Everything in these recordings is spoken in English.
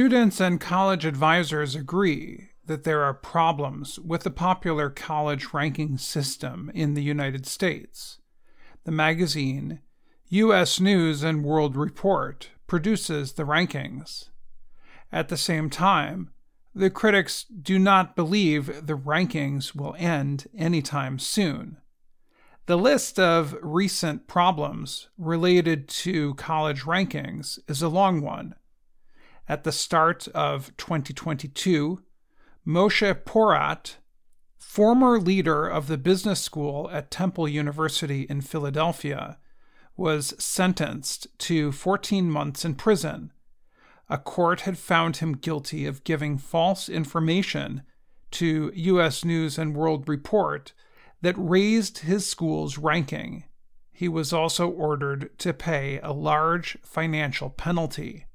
Students and college advisors agree that there are problems with the popular college ranking system in the United States. The magazine U.S. News and World Report produces the rankings. At the same time, the critics do not believe the rankings will end anytime soon. The list of recent problems related to college rankings is a long one. At the start of 2022, Moshe Porat, former leader of the business school at Temple University in Philadelphia, was sentenced to 14 months in prison. A court had found him guilty of giving false information to U.S. News and World Report that raised his school's ranking. He was also ordered to pay a large financial penalty.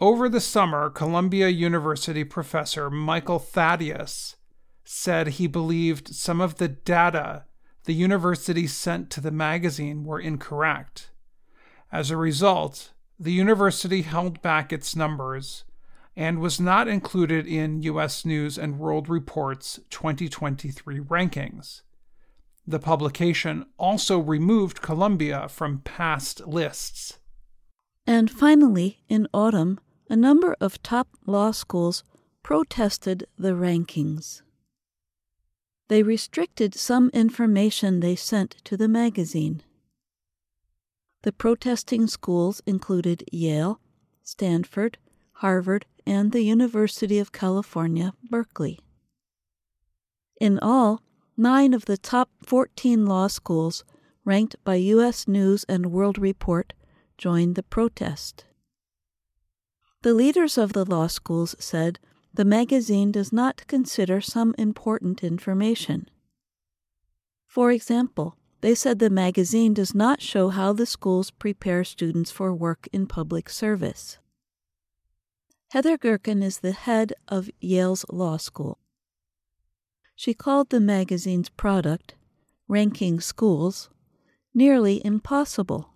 Over the summer, Columbia University professor Michael Thaddeus said he believed some of the data the university sent to the magazine were incorrect. As a result, the university held back its numbers and was not included in U.S. News and World Report's 2023 rankings. The publication also removed Columbia from past lists. And finally, in autumn, a number of top law schools protested the rankings. They restricted some information they sent to the magazine. The protesting schools included Yale, Stanford, Harvard, and the University of California, Berkeley. In all, nine of the top 14 law schools ranked by U.S. News and World Report joined the protest. The leaders of the law schools said the magazine does not consider some important information. For example, they said the magazine does not show how the schools prepare students for work in public service. Heather Gerken is the head of Yale's Law School. She called the magazine's product, Ranking Schools, nearly impossible.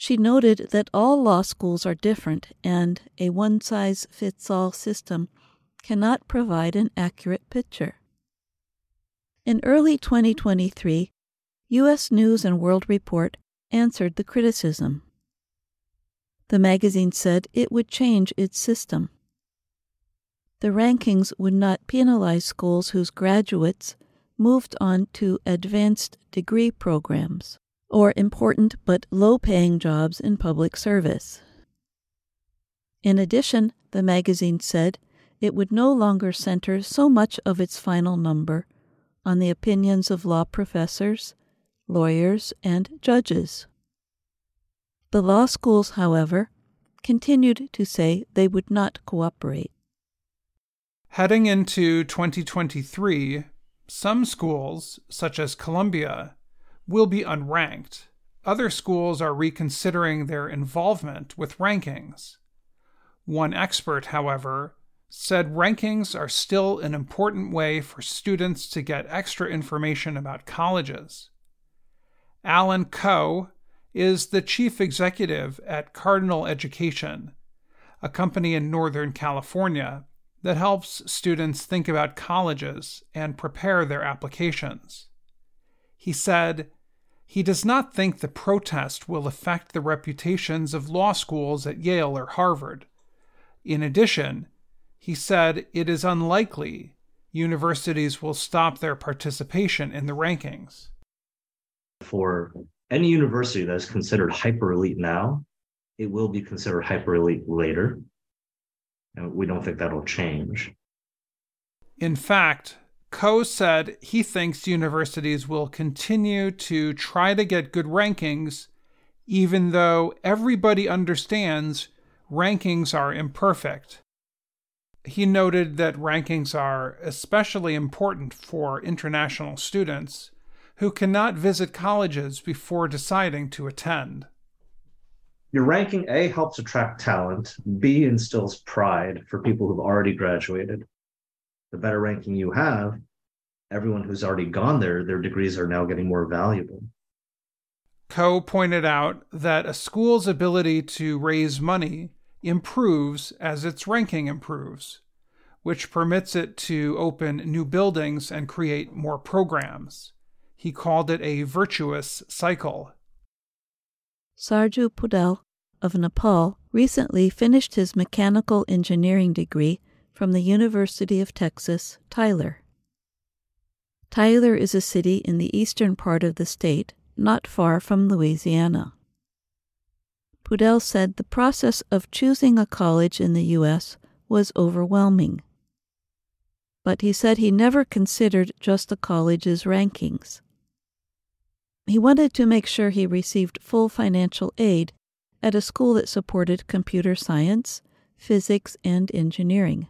She noted that all law schools are different and a one size fits all system cannot provide an accurate picture. In early 2023, U.S. News and World Report answered the criticism. The magazine said it would change its system. The rankings would not penalize schools whose graduates moved on to advanced degree programs or important but low paying jobs in public service. In addition, the magazine said it would no longer center so much of its final number on the opinions of law professors, lawyers, and judges. The law schools, however, continued to say they would not cooperate. Heading into 2023, some schools, such as Columbia, will be unranked. Other schools are reconsidering their involvement with rankings. One expert, however, said rankings are still an important way for students to get extra information about colleges. Alan Koh is the chief executive at Cardinal Education, a company in Northern California that helps students think about colleges and prepare their applications. He said, he does not think the protest will affect the reputations of law schools at Yale or Harvard. In addition, he said it is unlikely universities will stop their participation in the rankings. For any university that is considered hyper elite now, it will be considered hyper elite later. And we don't think that'll change. In fact, Koh said he thinks universities will continue to try to get good rankings, even though everybody understands rankings are imperfect. He noted that rankings are especially important for international students who cannot visit colleges before deciding to attend. Your ranking A helps attract talent, B instills pride for people who've already graduated, the better ranking you have, everyone who's already gone there, their degrees are now getting more valuable. Koh pointed out that a school's ability to raise money improves as its ranking improves, which permits it to open new buildings and create more programs. He called it a virtuous cycle. Sarju Pudel of Nepal recently finished his mechanical engineering degree from the University of Texas, Tyler. Tyler is a city in the eastern part of the state, not far from Louisiana. Pudel said the process of choosing a college in the U.S. was overwhelming. But he said he never considered just the college's rankings. He wanted to make sure he received full financial aid at a school that supported computer science, physics, and engineering.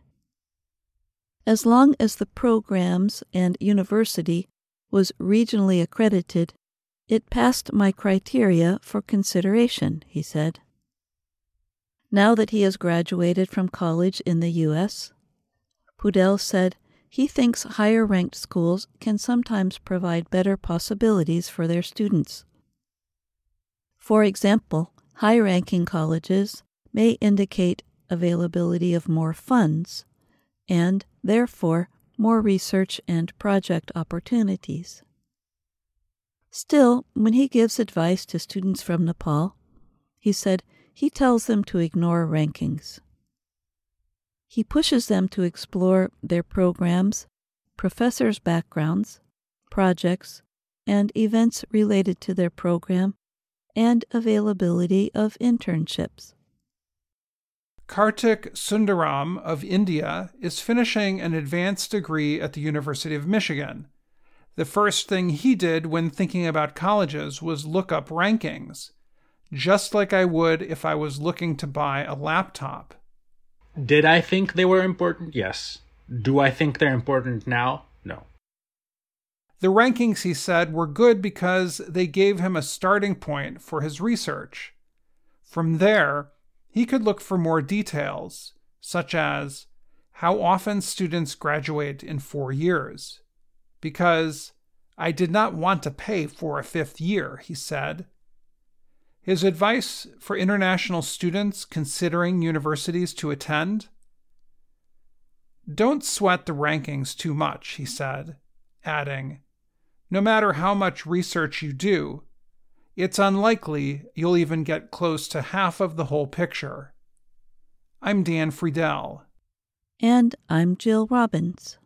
As long as the programs and university was regionally accredited, it passed my criteria for consideration, he said. Now that he has graduated from college in the U.S., Pudel said he thinks higher ranked schools can sometimes provide better possibilities for their students. For example, high ranking colleges may indicate availability of more funds and, therefore, more research and project opportunities. Still, when he gives advice to students from Nepal, he said he tells them to ignore rankings. He pushes them to explore their programs, professors' backgrounds, projects, and events related to their program, and availability of internships. Kartik Sundaram of India is finishing an advanced degree at the University of Michigan. The first thing he did when thinking about colleges was look up rankings, just like I would if I was looking to buy a laptop. Did I think they were important? Yes. Do I think they're important now? No. The rankings, he said, were good because they gave him a starting point for his research. From there, he could look for more details, such as how often students graduate in four years. Because I did not want to pay for a fifth year, he said. His advice for international students considering universities to attend? Don't sweat the rankings too much, he said, adding, No matter how much research you do, it's unlikely you'll even get close to half of the whole picture. I'm Dan Friedell. And I'm Jill Robbins.